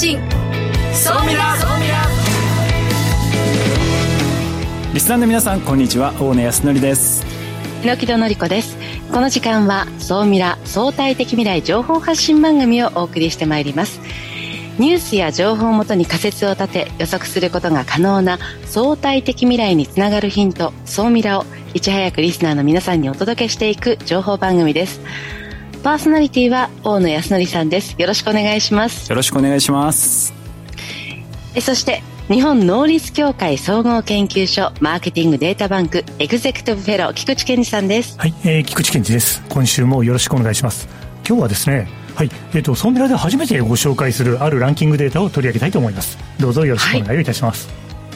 信総ミラリスナーの皆さんこんにちは。大野康則です。榎戸紀子です。この時間は総ミラ相対的未来情報発信番組をお送りしてまいります。ニュースや情報をもとに仮説を立て予測することが可能な相対的未来につながるヒント総ミラをいち早くリスナーの皆さんにお届けしていく情報番組ですパーソナリティは大野康則さんですよろしくお願いしますよろしくお願いしますえそして日本能率協会総合研究所マーケティングデータバンクエグゼクティブフェロー菊池健二さんですはい、えー、菊池健二です今週もよろしくお願いします今日はですねはい、えっ、ー、と、ソンデラで初めてご紹介するあるランキングデータを取り上げたいと思います。どうぞよろしくお願いいたします。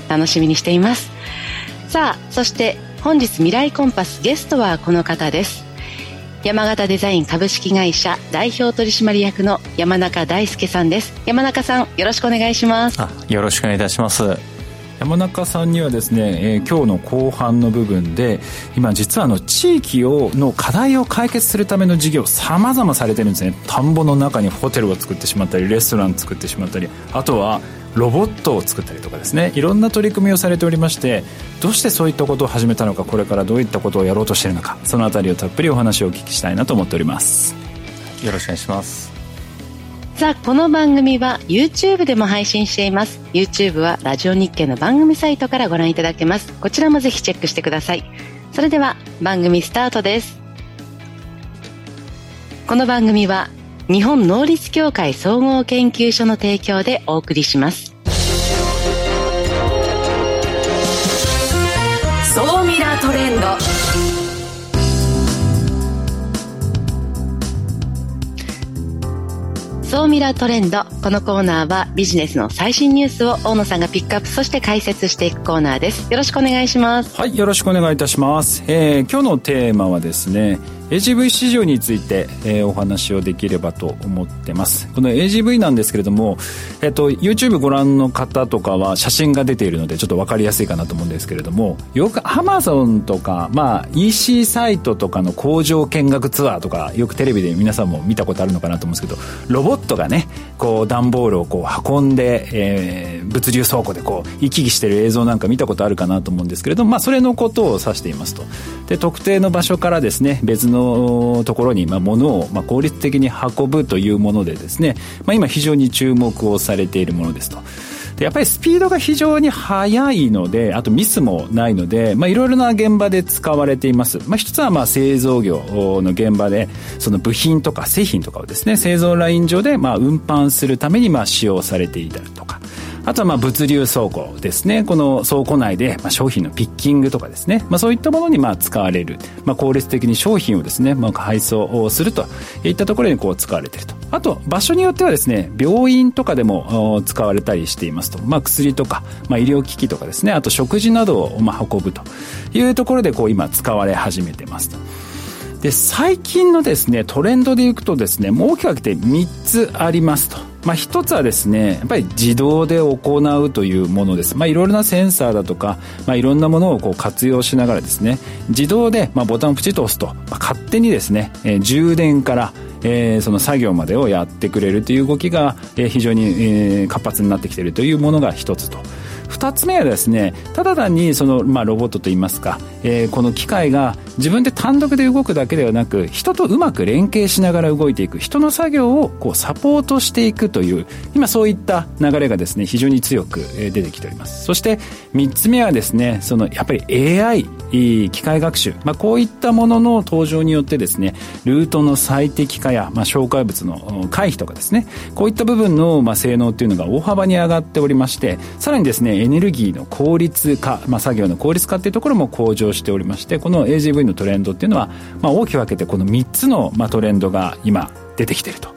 はい、楽しみにしています。さあ、そして本日未来コンパスゲストはこの方です。山形デザイン株式会社代表取締役の山中大輔さんです。山中さん、よろしくお願いします。よろしくお願いいたします。山中さんにはですね、えー、今日の後半の部分で今実はあの地域をの課題を解決するための事業さまざまされてるんですね田んぼの中にホテルを作ってしまったりレストラン作ってしまったりあとはロボットを作ったりとかですねいろんな取り組みをされておりましてどうしてそういったことを始めたのかこれからどういったことをやろうとしているのかそのあたりをたっぷりお話をお聞きしたいなと思っておりますよろしくお願いしますさあ、この番組は YouTube でも配信しています。YouTube はラジオ日経の番組サイトからご覧いただけます。こちらもぜひチェックしてください。それでは番組スタートです。この番組は日本能率協会総合研究所の提供でお送りします。総ミラートレンド。総ミラートレンドこのコーナーはビジネスの最新ニュースを大野さんがピックアップそして解説していくコーナーですよろしくお願いしますはいよろしくお願いいたします、えー、今日のテーマはですね AGV 市場について、えー、お話をできればと思ってます。この AGV なんですけれども、えっ、ー、と YouTube ご覧の方とかは写真が出ているのでちょっと分かりやすいかなと思うんですけれどもよく Amazon とか、まあ、EC サイトとかの工場見学ツアーとかよくテレビで皆さんも見たことあるのかなと思うんですけどロボットがねこう段ボールをこう運んで、えー、物流倉庫でこう行き来してる映像なんか見たことあるかなと思うんですけれども、まあ、それのことを指していますと。で特定の場所からですね別のところに、まあ、物を、まあ、効率的に運ぶというものでですね、まあ、今非常に注目をされているものですと。でやっぱりスピードが非常に速いのであとミスもないので、いろいろな現場で使われています、まあ、一つはまあ製造業の現場でその部品とか製品とかをですね製造ライン上でまあ運搬するためにまあ使用されていたりとか。あとはまあ物流倉庫ですね。この倉庫内でまあ商品のピッキングとかですね。まあそういったものにまあ使われる。まあ効率的に商品をですね、まあ配送をするといったところにこう使われていると。あと場所によってはですね、病院とかでも使われたりしていますと。まあ薬とか、まあ医療機器とかですね、あと食事などをまあ運ぶというところでこう今使われ始めてますと。で、最近のですね、トレンドでいくとですね、もう大きく分けて3つありますと。まあ、一つはですね、やっぱり自動で行うというものです。まあ、いろいろなセンサーだとか、まあ、いろんなものをこう活用しながらですね、自動で、まあ、ボタンをプチッと押すと、まあ、勝手にですね、えー、充電から、えー、その作業までをやってくれるという動きが、えー、非常に、えー、活発になってきているというものが一つと。2つ目はですねただ単にその、まあ、ロボットといいますか、えー、この機械が自分で単独で動くだけではなく人とうまく連携しながら動いていく人の作業をこうサポートしていくという今そういった流れがですね非常に強く出てきております。そして3つ目はですねそのやっぱり AI 機械学習、まあ、こういったものの登場によってですねルートの最適化や、まあ、障害物の回避とかですねこういった部分の、まあ、性能っていうのが大幅に上がっておりましてさらにですねエネルギーの効率化、まあ、作業の効率化っていうところも向上しておりましてこの AGV のトレンドっていうのは、まあ、大きく分けてこの3つの、まあ、トレンドが今出てきてると。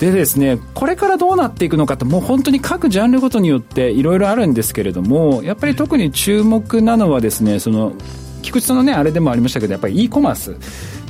でですね、これからどうなっていくのかってもう本当に各ジャンルごとによっていろいろあるんですけれどもやっぱり特に注目なのはですねその菊池さんのねあれでもありましたけどやっぱり e コマース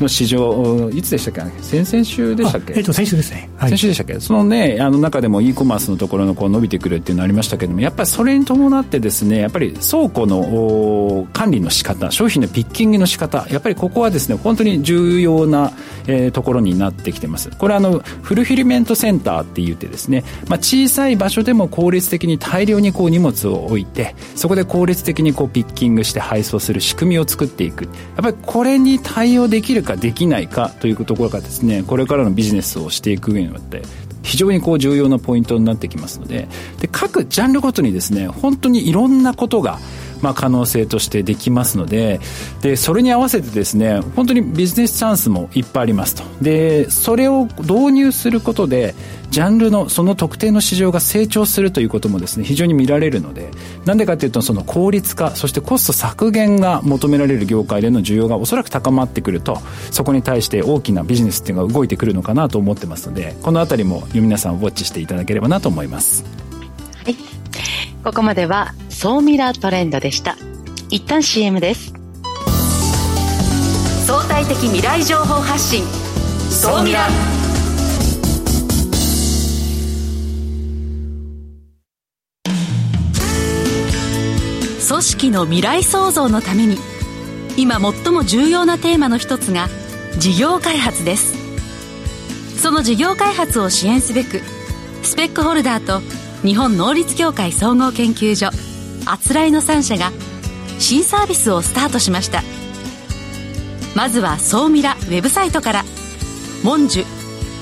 の市場いつでしたっけ？先々週でしたっけ？えっと先週ですね、はい、先週でしたっけ？そのねあの中でも e コマースのところのこう伸びてくるっていうのありましたけどもやっぱりそれに伴ってですねやっぱり倉庫の管理の仕方商品のピッキングの仕方やっぱりここはですね本当に重要な、えー、ところになってきてます。これあのフルフィルメントセンターって言ってですね、まあ、小さい場所でも効率的に大量にこう荷物を置いてそこで効率的にこうピッキングして配送する仕組みを作っていく。やっぱりこれに対応できるかできないかというところがですねこれからのビジネスをしていく上によって非常にこう重要なポイントになってきますのでで各ジャンルごとにですね本当にいろんなことがまあ、可能性としてできますのででそれに合わせてですね本当にビジネスチャンスもいっぱいありますとでそれを導入することでジャンルのその特定の市場が成長するということもですね非常に見られるのでなんでかというとその効率化そしてコスト削減が求められる業界での需要がおそらく高まってくるとそこに対して大きなビジネスっていうのが動いてくるのかなと思ってますのでこの辺りも皆さんウォッチしていただければなと思います。はいここまでは総ミラートレンドでした。一旦 CM です。相対的未来情報発信。総ミラ組織の未来創造のために今最も重要なテーマの一つが事業開発です。その事業開発を支援すべくスペックホルダーと日本能率協会総合研究所あつらいの3社が新サービスをスタートしました。まずは総ミラウェブサイトから「モンジュ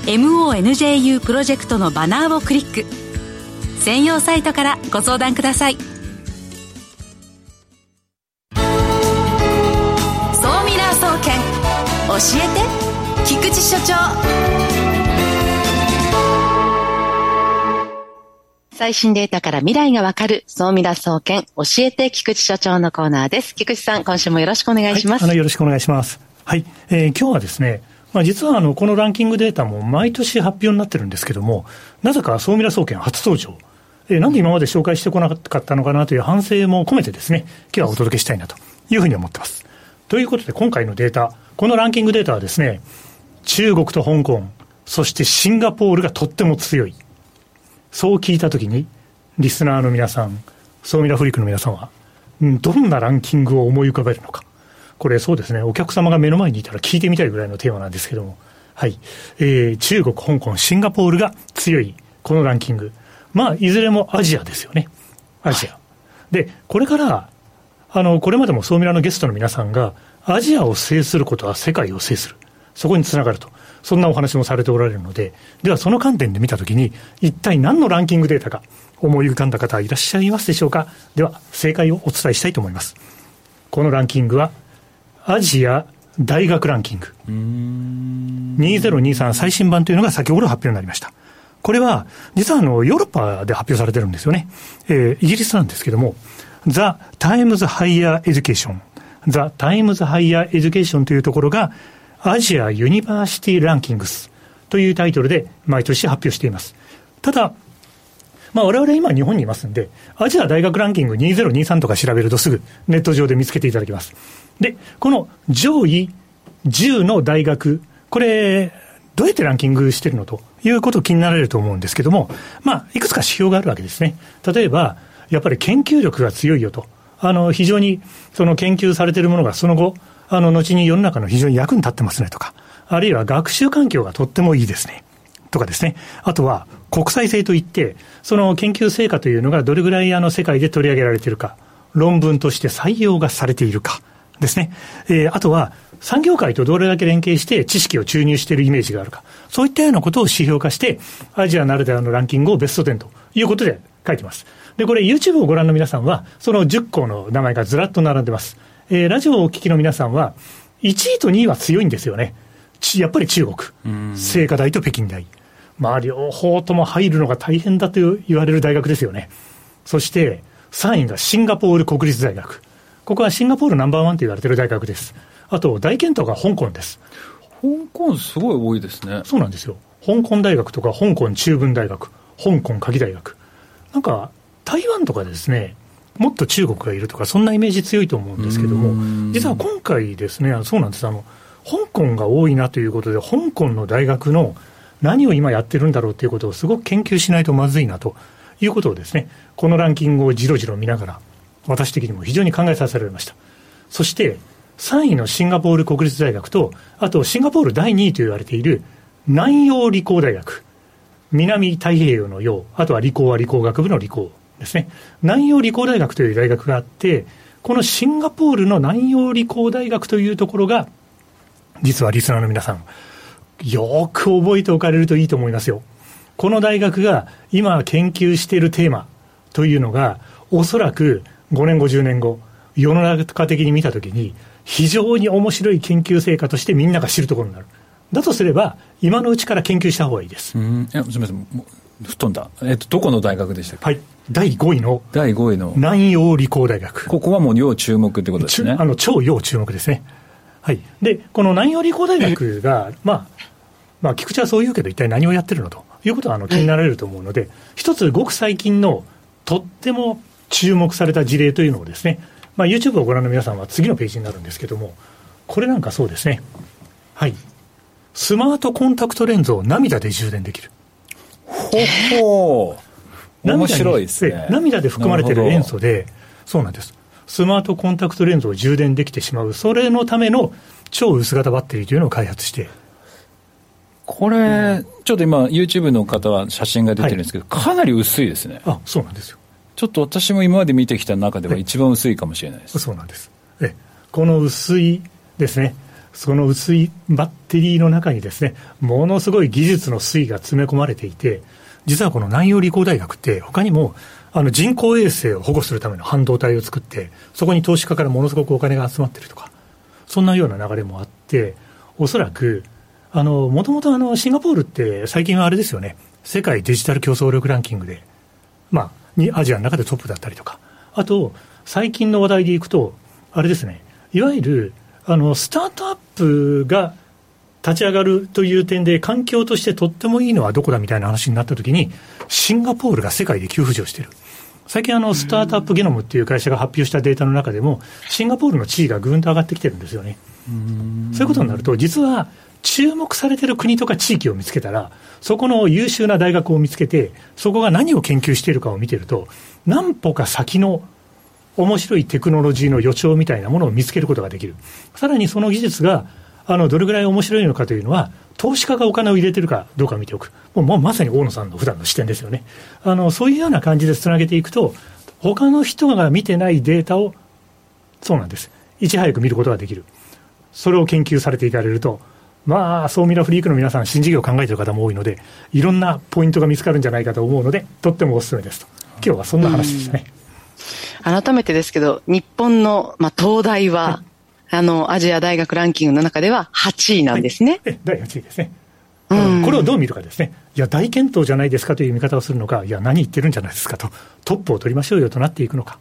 MONJU プロジェクト」のバナーをクリック。専用サイトからご相談ください。総ミラー総研教えて菊池所長。最新データから未来がわかる、総ミラ総研、教えて菊池所長のコーナーです。菊池さん、今週もよろしくお願いします。はい、あのよろしくお願いします。はい、えー、今日はですね、まあ、実はあのこのランキングデータも毎年発表になってるんですけども、なぜか総ミラ総研初登場。えー、なんで今まで紹介してこなかったのかなという反省も込めてですね、今日はお届けしたいなというふうに思ってます。ということで、今回のデータ、このランキングデータはですね、中国と香港、そしてシンガポールがとっても強い。そう聞いたときに、リスナーの皆さん、ソーミラフリックの皆さんは、どんなランキングを思い浮かべるのか。これそうですね、お客様が目の前にいたら聞いてみたいぐらいのテーマなんですけども、はい。えー、中国、香港、シンガポールが強い、このランキング。まあ、いずれもアジアですよね。アジア。はい、で、これから、あの、これまでもソーミラのゲストの皆さんが、アジアを制することは世界を制する。そこにつながると。そんなお話もされておられるので、ではその観点で見たときに、一体何のランキングデータか、思い浮かんだ方いらっしゃいますでしょうか？では、正解をお伝えしたいと思います。このランキングは、アジア大学ランキング。2023最新版というのが先ほど発表になりました。これは、実はあの、ヨーロッパで発表されてるんですよね。えー、イギリスなんですけども、The Times Higher Education。The Times Higher Education というところが、アジアユニバーシティランキングスというタイトルで毎年発表しています。ただ、まあ我々今日本にいますんで、アジア大学ランキング2023とか調べるとすぐネット上で見つけていただけます。で、この上位10の大学、これ、どうやってランキングしてるのということ気になられると思うんですけども、まあ、いくつか指標があるわけですね。例えば、やっぱり研究力が強いよと。あの、非常にその研究されているものがその後、あの、後に世の中の非常に役に立ってますねとか、あるいは学習環境がとってもいいですね。とかですね。あとは、国際性といって、その研究成果というのがどれぐらいあの世界で取り上げられているか、論文として採用がされているかですね。えー、あとは、産業界とどれだけ連携して知識を注入しているイメージがあるか。そういったようなことを指標化して、アジアならではのランキングをベスト10ということで書いてます。で、これ YouTube をご覧の皆さんは、その10校の名前がずらっと並んでます。えー、ラジオをお聞きの皆さんは、1位と2位は強いんですよね。やっぱり中国。清華大と北京大。まあ、両方とも入るのが大変だと言われる大学ですよね。そして、3位がシンガポール国立大学。ここはシンガポールナンバーワンと言われている大学です。あと、大健闘が香港です。香港すごい多いですね。そうなんですよ。香港大学とか香港中文大学、香港科技大学。なんか、台湾とかですね、もっと中国がいるとか、そんなイメージ強いと思うんですけども、実は今回ですね、そうなんです、あの香港が多いなということで、香港の大学の何を今やってるんだろうということをすごく研究しないとまずいなということをですね、このランキングをじろじろ見ながら、私的にも非常に考えさせられました。そして、3位のシンガポール国立大学と、あとシンガポール第2位と言われている南洋理工大学。南太平洋の洋、あとは理工は理工学部の理工ですね。南洋理工大学という大学があって、このシンガポールの南洋理工大学というところが、実はリスナーの皆さん、よく覚えておかれるといいと思いますよ。この大学が今研究しているテーマというのが、おそらく5年後、10年後、世の中的に見たときに、非常に面白い研究成果としてみんなが知るところになる。だとすれば、今のうちから研究した方がいいです。うん、いやすみません、吹っ飛んだ、えっと、どこの大学でしたっけ、はい、第5位の第5位の南洋理工大学。ここはもう要注目ってことですね。あの超要注目ですね。はい、で、この南洋理工大学が、まあ、まあ、菊池はそう言うけど、一体何をやってるのということはあの気になられると思うので、一つ、ごく最近のとっても注目された事例というのをですね、まあ、YouTube をご覧の皆さんは次のページになるんですけども、これなんかそうですね。はい。スマートコンタクトレンズを涙で充電できる。ほほ面白いですね。涙で含まれている塩素で、そうなんです。スマートコンタクトレンズを充電できてしまう、それのための超薄型バッテリーというのを開発して。これ、うん、ちょっと今、YouTube の方は写真が出てるんですけど、はい、かなり薄いですね。あ、そうなんですよ。ちょっと私も今まで見てきた中では一番薄いかもしれないです。そうなんです。えこの薄いですね、その薄いバッテリーの中にですね、ものすごい技術の推が詰め込まれていて、実はこの南洋理工大学って、他にもあの人工衛星を保護するための半導体を作って、そこに投資家からものすごくお金が集まってるとか、そんなような流れもあって、おそらく、あの、もともとシンガポールって最近はあれですよね、世界デジタル競争力ランキングで、まあ、にアジアの中でトップだったりとか、あと、最近の話題でいくと、あれですね、いわゆるあのスタートアップが立ち上がるという点で、環境としてとってもいいのはどこだみたいな話になったときに、シンガポールが世界で急浮上している。最近あの、スタートアップゲノムっていう会社が発表したデータの中でも、シンガポールの地位がぐんと上がってきてるんですよね。そういうことになると、実は注目されてる国とか地域を見つけたら、そこの優秀な大学を見つけて、そこが何を研究しているかを見てると、何歩か先の面白いテクノロジーの予兆みたいなものを見つけることができる。さらにその技術が、あの、どれぐらい面白いのかというのは、投資家がお金を入れてるかどうか見ておく。もうもうまさに大野さんの普段の視点ですよね。あの、そういうような感じでつなげていくと、他の人が見てないデータを、そうなんです。いち早く見ることができる。それを研究されていかれると、まあ、総ミラフリークの皆さん、新事業を考えている方も多いので、いろんなポイントが見つかるんじゃないかと思うので、とってもお勧めですと。今日はそんな話ですね。改めてですけど、日本の、まあ、東大は、はい、あの、アジア大学ランキングの中では8位なんですね。はい、第8位ですね。うん、これをどう見るかですね。いや、大健闘じゃないですかという見方をするのか、いや、何言ってるんじゃないですかと、トップを取りましょうよとなっていくのか。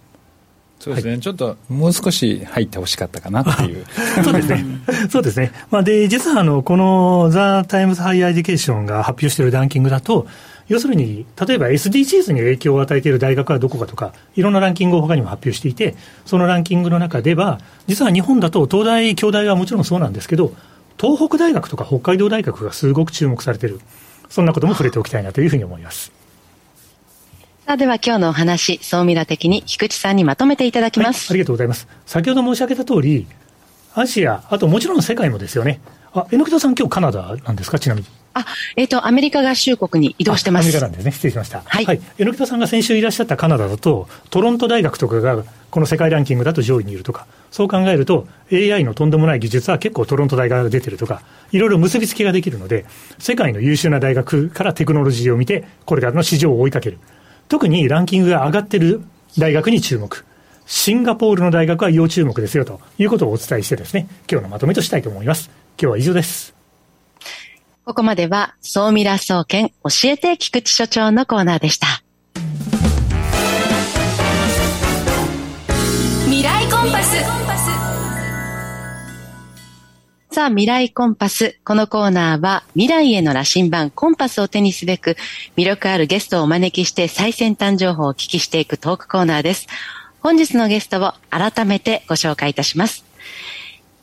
そうですね、はい、ちょっともう少し入ってほしかったかなっていう。そうですね。そうですね。まあ、で、実はあの、このザ・タイムズ・ハイ・アー・エデュケーションが発表しているランキングだと、要するに、例えば SDGs に影響を与えている大学はどこかとか、いろんなランキングを他にも発表していて、そのランキングの中では、実は日本だと東大、京大はもちろんそうなんですけど、東北大学とか北海道大学がすごく注目されている、そんなことも触れておきたいなというふうに思います。さあでは今日のお話、総ミラ的に菊池さんにまとめていただきます、はい、ありがとうございます。先ほど申し上げた通り、アジア、あともちろん世界もですよね。あ、榎田さん今日カナダなんですか？ちなみに。あ、えっ、ー、と、アメリカ合衆国に移動してます。アメリカなんですね。失礼しました。はい。はい。榎田さんが先週いらっしゃったカナダだと、トロント大学とかが、この世界ランキングだと上位にいるとか、そう考えると、AI のとんでもない技術は結構トロント大学が出てるとか、いろいろ結びつきができるので、世界の優秀な大学からテクノロジーを見て、これからの市場を追いかける。特にランキングが上がってる大学に注目。シンガポールの大学は要注目ですよということをお伝えしてですね、今日のまとめとしたいと思います。今日は以上です。ここまでは、総ミラ総研教えて菊池所長のコーナーでした。未来コンパス。さあ、未来コンパス。このコーナーは、未来への羅針盤、コンパスを手にすべく、魅力あるゲストをお招きして最先端情報をお聞きしていくトークコーナーです。本日のゲストを改めてご紹介いたします。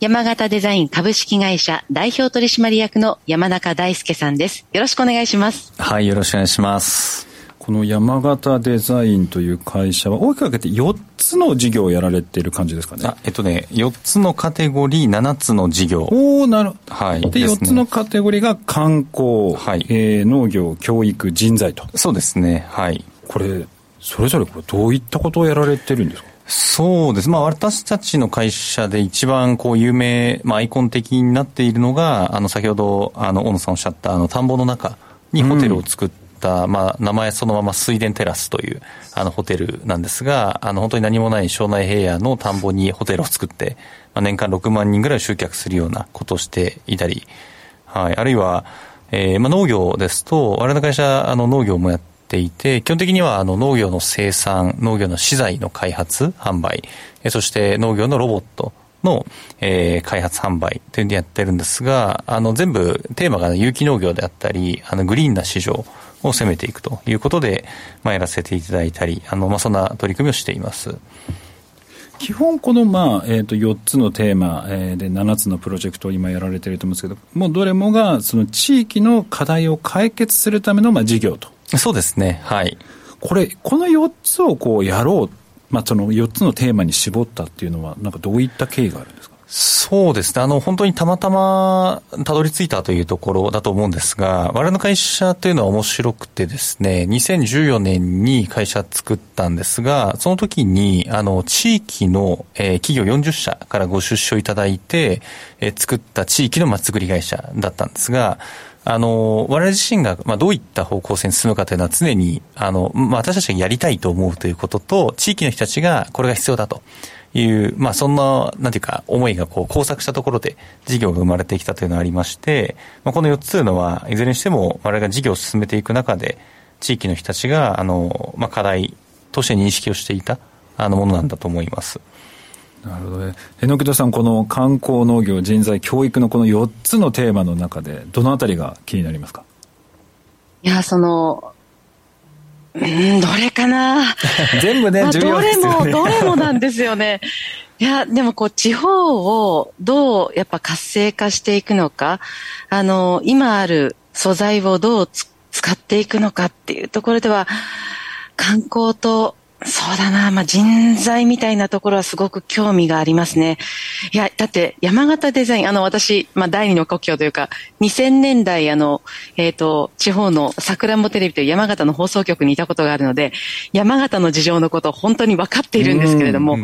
山形デザイン株式会社代表取締役の山中大輔さんです。よろしくお願いします。はい、よろしくお願いします。この山形デザインという会社は大きく分けて4つの事業をやられている感じですかね。えっとね、4つのカテゴリー、7つの事業。おおなるはい。で、4つのカテゴリーが観光、はい、えー、農業、教育、人材と。そうですね、はい。これ、それぞれこれどういったことをやられてるんですか？そうです。まあ、私たちの会社で一番こう有名、まあ、アイコン的になっているのが、あの、先ほど、あの、大野さんおっしゃった、あの、田んぼの中にホテルを作って、うんまあ、名前そのまま水田テラスというあのホテルなんですが、あの本当に何もない庄内平野の田んぼにホテルを作って、まあ、年間6万人ぐらい集客するようなことをしていたり、はい、あるいは、えーまあ、農業ですと、我々の会社、あの農業もやっていて、基本的にはあの農業の生産、農業の資材の開発、販売、そして農業のロボット、の、えー、開発販売というのをやってるんですが、あの、全部テーマが有機農業であったり、あの、グリーンな市場、を攻めていくということで、まあ、やらせていただいたり、あのまあ、そんな取り組みをしています。基本この、まあえー、と4つのテーマ、えー、で7つのプロジェクトを今やられていると思うんですけどもうどれもがその地域の課題を解決するための、まあ、事業とそうですね。はい。これこの4つをこうやろう、まあ、その4つのテーマに絞ったっていうのはなんかどういった経緯があるんですか？そうですね。あの、本当にたまたまたどり着いたというところだと思うんですが、我々の会社というのは面白くてですね、2014年に会社作ったんですが、その時に、あの、地域の、えー、企業40社からご出資をいただいて、えー、作った地域のまちづくり会社だったんですが、あの、我々自身が、まあ、どういった方向性に進むかというのは常に、あの、まあ、私たちがやりたいと思うということと、地域の人たちがこれが必要だと。いう、まあそんな、なんていうか、思いがこう交錯したところで事業が生まれてきたというのがありまして、まあこの4つというのは、いずれにしても我々が事業を進めていく中で、地域の人たちが、あの、まあ課題として認識をしていた、あのものなんだと思います。なるほどね。榎戸さん、この観光、農業、人材、教育のこの4つのテーマの中で、どのあたりが気になりますか？いや、その、うん、どれかな 全部ね、まあ、重要ですよね。どれも、どれもなんですよね。いや、でもこう、地方をどうやっぱ活性化していくのか、あの、今ある素材をどう使っていくのかっていうところでは、観光とそうだな、まあ、人材みたいなところはすごく興味がありますね。いや、だって山形デザイン、あの私、まあ、第二の故郷というか、2000年代、あの、えっ、ー、と、地方の桜もテレビという山形の放送局にいたことがあるので、山形の事情のことを本当に分かっているんですけれども、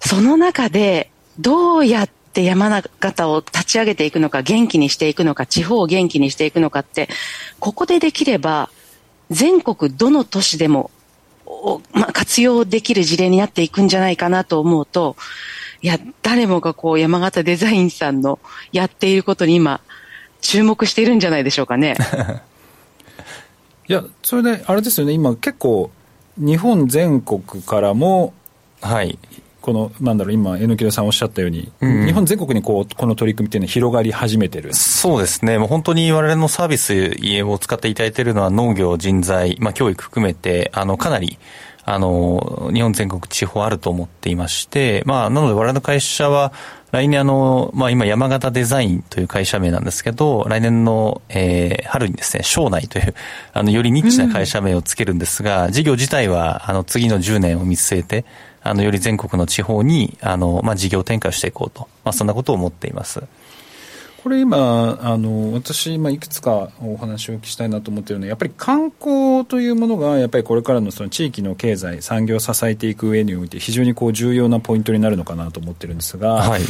その中で、どうやって山形を立ち上げていくのか、元気にしていくのか、地方を元気にしていくのかって、ここでできれば、全国どの都市でもを、まあ、活用できる事例になっていくんじゃないかなと思うと、いや、誰もがこう山形デザインさんのやっていることに今、注目しているんじゃないでしょうかね。いや、それで、あれですよね、今結構、日本全国からも、はい、この、なんだろう、今、榎木さんおっしゃったように、うん、日本全国にこう、この取り組みっていうのは広がり始めてるそうですね。もう本当に我々のサービスを使っていただいているのは農業、人材、まあ教育含めて、あの、かなり、あの、日本全国地方あると思っていまして、まあ、なので我々の会社は、来年あの、まあ今山形デザインという会社名なんですけど、来年の、えー、春にですね、省内という、あの、よりニッチな会社名をつけるんですが、うん、事業自体は、あの、次の10年を見据えて、あの、より全国の地方に、あの、まあ、事業展開をしていこうと、まあ、そんなことを思っています。これ今、あの、私、今いくつかお話をお聞きしたいなと思っているのは、やっぱり観光というものが、やっぱりこれからのその地域の経済、産業を支えていく上において、非常にこう重要なポイントになるのかなと思ってるんですが、はい。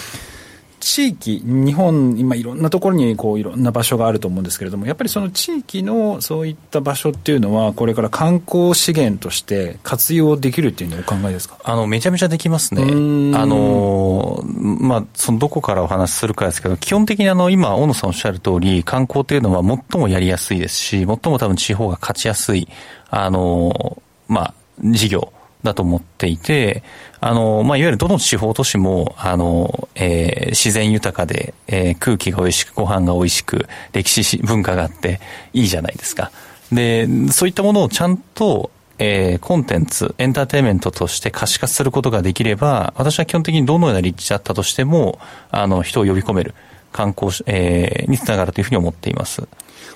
地域、日本、今いろんなところにこういろんな場所があると思うんですけれども、やっぱりその地域のそういった場所っていうのは、これから観光資源として活用できるっていうのはお考えですか？あの、めちゃめちゃできますね。あの、まあ、そのどこからお話しするかですけど、基本的にあの、今、大野さんおっしゃる通り、観光っていうのは最もやりやすいですし、最も多分地方が勝ちやすい、あの、まあ、事業だと思っていて、あの、まあ、いわゆるどの地方都市も、あの、えー、自然豊かで、えー、空気が美味しく、ご飯が美味しく、歴史文化があって、いいじゃないですか。で、そういったものをちゃんと、えー、コンテンツ、エンターテインメントとして可視化することができれば、私は基本的にどのような立地だったとしても、あの、人を呼び込める観光、えー、につながるというふうに思っています。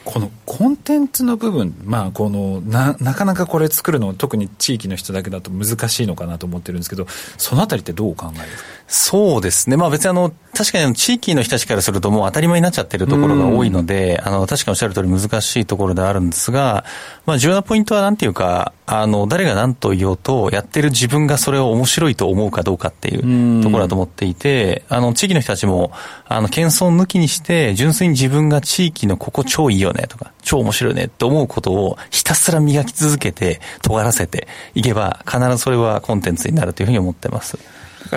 このコンテンツの部分、まあ、このななかなかこれ作るの特に地域の人だけだと難しいのかなと思ってるんですけどそのあたりってどう考えるそうですね。まあ別にあの、確かに地域の人たちからするともう当たり前になっちゃってるところが多いので、あの、確かにおっしゃる通り難しいところであるんですが、まあ重要なポイントはなんていうか、あの、誰が何と言おうと、やってる自分がそれを面白いと思うかどうかっていうところだと思っていて、あの、地域の人たちも、あの、謙遜抜きにして、純粋に自分が地域のここ超いいよねとか、超面白いねって思うことをひたすら磨き続けて、尖らせていけば、必ずそれはコンテンツになるというふうに思ってます。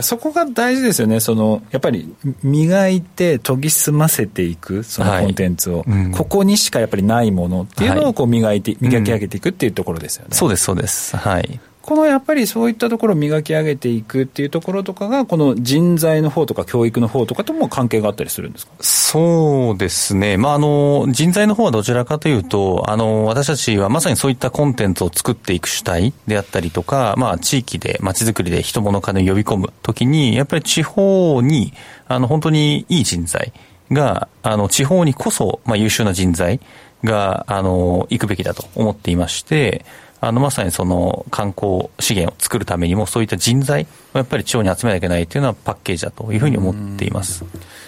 そこが大事ですよね。その、やっぱり磨いて研ぎ澄ませていく、そのコンテンツを、はいうん、ここにしかやっぱりないものっていうのをこう磨いて、磨き上げていくっていうところですよね。そうです、そうです。はい。このやっぱりそういったところを磨き上げていくっていうところとかが、この人材の方とか教育の方とかとも関係があったりするんですか？そうですね。まあ、あの、人材の方はどちらかというと、あの、私たちはまさにそういったコンテンツを作っていく主体であったりとか、まあ、地域で、街づくりで人物金を呼び込むときに、やっぱり地方に、あの、本当にいい人材が、あの、地方にこそ、まあ、優秀な人材が、あの、行くべきだと思っていまして、あの、まさにその観光資源を作るためにも、そういった人材をやっぱり地方に集めなきゃいけないというのはパッケージだというふうに思っています。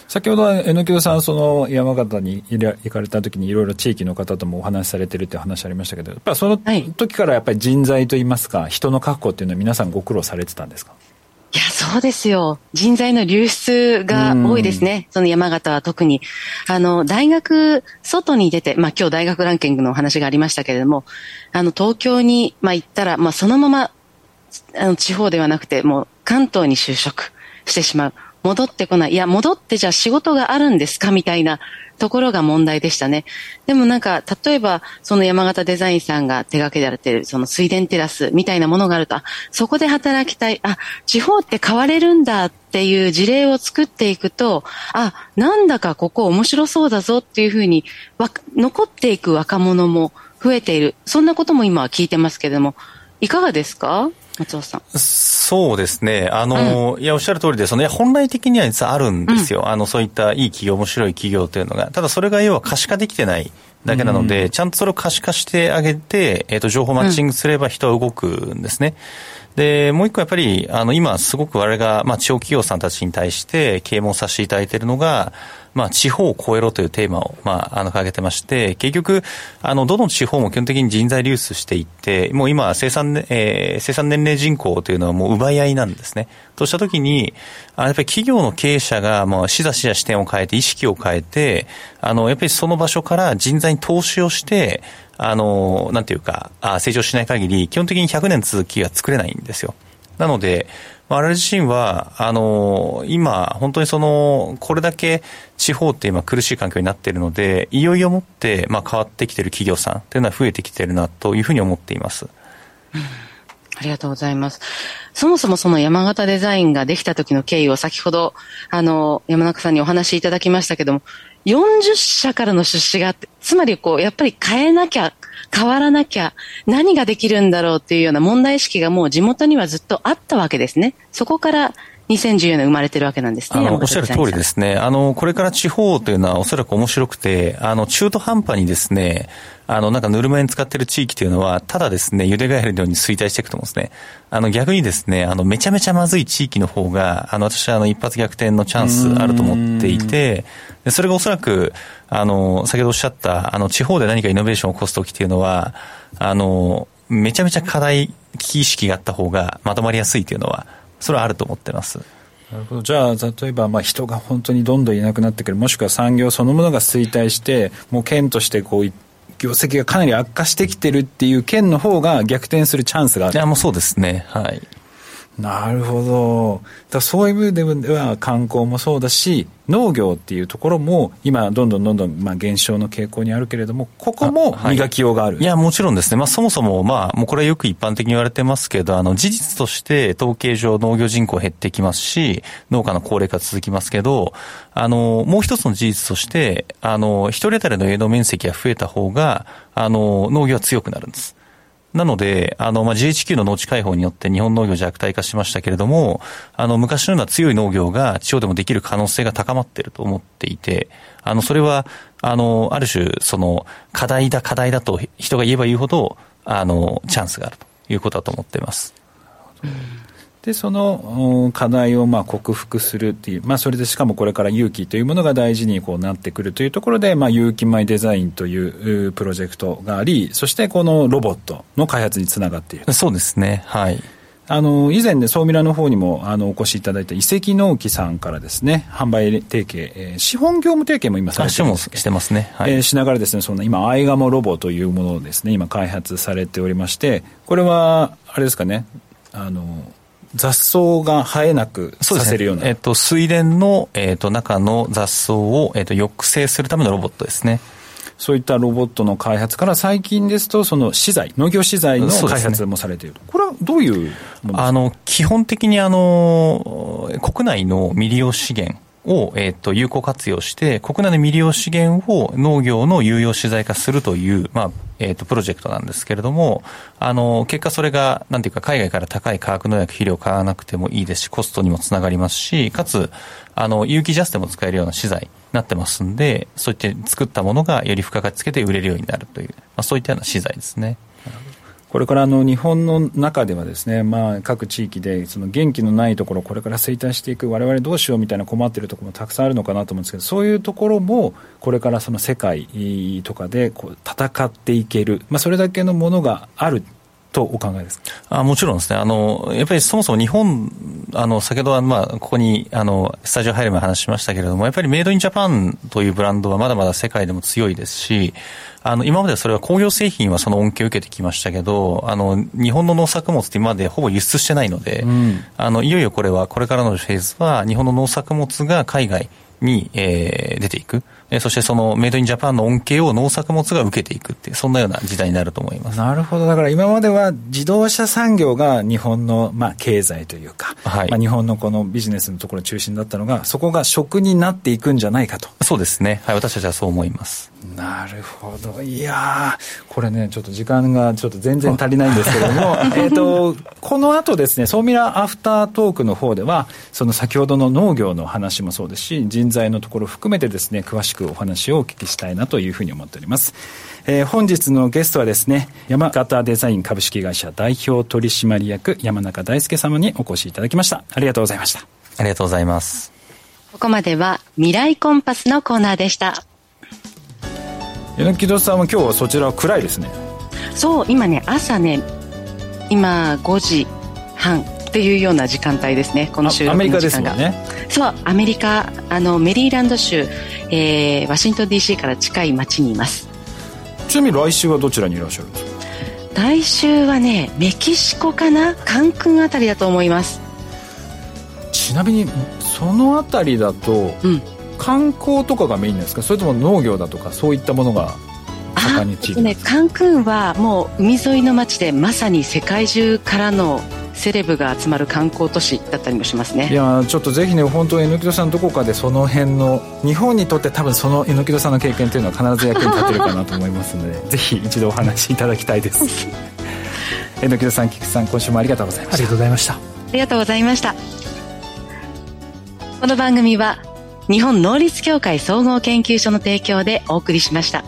先ほど、榎木さん、その山形に行かれた時にいろいろ地域の方ともお話しされてるっていう話ありましたけど、やっぱその時からやっぱり人材といいますか、人の確保っていうのは皆さんご苦労されてたんですか？そうですよ。人材の流出が多いですね。その山形は特に。あの、大学、外に出て、まあ今日大学ランキングのお話がありましたけれども、あの、東京に、まあ行ったら、まあそのまま、あの、地方ではなくて、もう関東に就職してしまう。戻ってこない。いや、戻ってじゃあ仕事があるんですかみたいなところが問題でしたね。でもなんか、例えば、その山形デザインさんが手掛けられてる、その水田テラスみたいなものがあると、そこで働きたい、あ、地方って変われるんだっていう事例を作っていくと、あ、なんだかここ面白そうだぞっていうふうに、わ残っていく若者も増えている。そんなことも今は聞いてますけれども、いかがですか？松尾さん。そうですね。あの、うん、いや、おっしゃる通りで、その、いや、本来的には実はあるんですよ。うん、あの、そういったいい企業、面白い企業というのが。ただ、それが要は可視化できてないだけなので、うん、ちゃんとそれを可視化してあげて、えっ、ー、と、情報マッチングすれば人は動くんですね。で、もう一個やっぱり、あの、今、すごく我々が、まあ、地方企業さんたちに対して啓蒙させていただいているのが、まあ、地方を超えろというテーマを、まあ、あの、掲げてまして、結局、あの、どの地方も基本的に人材流出していって、もう今、生産、えー、生産年齢人口というのはもう奪い合いなんですね。としたときに、あやっぱり企業の経営者が、まあ、しざしざ視点を変えて、意識を変えて、あの、やっぱりその場所から人材に投資をして、あの、なんていうか、あ成長しない限り、基本的に100年続きが作れないんですよ。なので、我々自身は、あの、今、本当にその、これだけ地方って今苦しい環境になっているので、いよいよもって、まあ、変わってきている企業さんというのは増えてきているなというふうに思っています。ありがとうございます。そもそもその山形デザインができた時の経緯を先ほど、あの、山中さんにお話しいただきましたけども、40社からの出資があって、つまりこう、やっぱり変えなきゃ、変わらなきゃ、何ができるんだろうっていうような問題意識がもう地元にはずっとあったわけですね。そこから2014年生まれてるわけなんですね。あの、おっしゃる通りですね。あの、これから地方というのはおそらく面白くて、あの、中途半端にですね、あの、なんかぬるま湯に使ってる地域というのは、ただですね、茹でガエルのように衰退していくと思うんですね。あの、逆にですね、あの、めちゃめちゃまずい地域の方が、あの、私はあの、一発逆転のチャンスあると思っていて、でそれがおそらく、あの、先ほどおっしゃった、あの、地方で何かイノベーションを起こすときっていうのは、あの、めちゃめちゃ課題、危機意識があった方がまとまりやすいというのは、それはあると思ってます。なるほど。じゃあ例えばまあ人が本当にどんどんいなくなってくる。もしくは産業そのものが衰退してもう県としてこう業績がかなり悪化してきてるっていう県の方が逆転するチャンスがある。いやもうそうですね。はいなるほど。だそういう部分では観光もそうだし、農業っていうところも今どんどんどんどんまあ減少の傾向にあるけれども、ここも磨きようがある。はい、いや、もちろんですね。まあそもそもまあもうこれはよく一般的に言われてますけど、あの事実として統計上農業人口減ってきますし、農家の高齢化続きますけど、あの、もう一つの事実として、あの、一人当たりの営農面積が増えた方が、あの、農業は強くなるんです。なので、あの、まあ、GHQ の農地開放によって日本農業弱体化しましたけれども、あの、昔のような強い農業が地方でもできる可能性が高まっていると思っていて、あの、それは、あの、ある種、その、課題だ、課題だと人が言えば言うほど、あの、チャンスがあるということだと思っています。でその課題をまあ克服するっていう、まあ、それでしかもこれから勇気というものが大事にこうなってくるというところで、まあ、勇気米デザインというプロジェクトがありそしてこのロボットの開発につながっている。そうですね。はい。あの以前ね、総ミラの方にもあのお越しいただいた遺跡農機さんからですね、販売提携、えー、資本業務提携も今されてるんですしてますね。はい、えー、しながらですね、その今、アイガモロボというものをですね、今開発されておりまして、これは、あれですかね、あの、雑草が生えなくさせるような。うね、えっ、と、水田の、えっ、と、中の雑草を、えっ、と、抑制するためのロボットですね。そういったロボットの開発から最近ですと、その資材、農業資材の開発もされている、ね、これはどういうあの基本的にあの国内の未利用資源を、えっ、と、有効活用して、国内の未利用資源を農業の有用資材化するという、まあ、えっ、と、プロジェクトなんですけれども、あの、結果それが、なんていうか、海外から高い化学農薬肥料を買わなくてもいいですし、コストにもつながりますし、かつ、あの、有機ジャスでも使えるような資材になってますんで、そういって作ったものがより付加価値つけて売れるようになるという、まあ、そういったような資材ですね。これからあの日本の中ではですね、まあ、各地域でその元気のないところ、これから衰退していく、我々どうしようみたいな困っているところもたくさんあるのかなと思うんですけど、そういうところも、これからその世界とかでこう戦っていける、まあ、それだけのものがある。とお考えですあもちろんですね。あの、やっぱりそもそも日本、あの、先ほどは、まあ、ここに、あの、スタジオ入る前話しましたけれども、やっぱりメイドインジャパンというブランドはまだまだ世界でも強いですし、あの、今までそれは工業製品はその恩恵を受けてきましたけど、あの、日本の農作物って今までほぼ輸出してないので、うん、あの、いよいよこれは、これからのフェーズは、日本の農作物が海外に、えー、出ていく。えそしてそのメイドインジャパンの恩恵を農作物が受けていくっていう、そんなような時代になると思います。なるほど。だから今までは自動車産業が日本の、まあ、経済というか、はい、まあ、日本のこのビジネスのところ中心だったのが、そこが食になっていくんじゃないかと。そうですね。はい、私たちはそう思います。なるほど。いやこれね、ちょっと時間がちょっと全然足りないんですけれども、えっと、この後ですね、ソーミラーアフタートークの方では、その先ほどの農業の話もそうですし、人材のところ含めてですね、詳しくお話をお聞きしたいなというふうに思っております。えー、本日のゲストはですね、山形デザイン株式会社代表取締役山中大輔様にお越しいただきました。ありがとうございました。ありがとうございます。ここまでは未来コンパスのコーナーでした。柳戸さんは今日はそちらは暗いですねそう今ね朝ね今5時半っていうような時間帯ですね。この収録の時間が、ね、そうアメリカあのメリーランド州、えー、ワシントン DC から近い町にいます。ちなみに来週はどちらにいらっしゃるんですか？来週はねメキシコかな？カンクンあたりだと思います。ちなみにそのあたりだと、うん、観光とかがメインですか？それとも農業だとかそういったものが盛んに地域ねカンクンはもう海沿いの町でまさに世界中からのセレブが集まる観光都市だったりもしますね。いやちょっとぜひね本当榎戸さんどこかでその辺の日本にとって多分その榎戸さんの経験というのは必ず役に立てるかなと思いますので ぜひ一度お話しいただきたいです。榎戸さん菊池さん今週もありがとうございました。ありがとうございました。ありがとうございました。この番組は日本能率協会総合研究所の提供でお送りしました。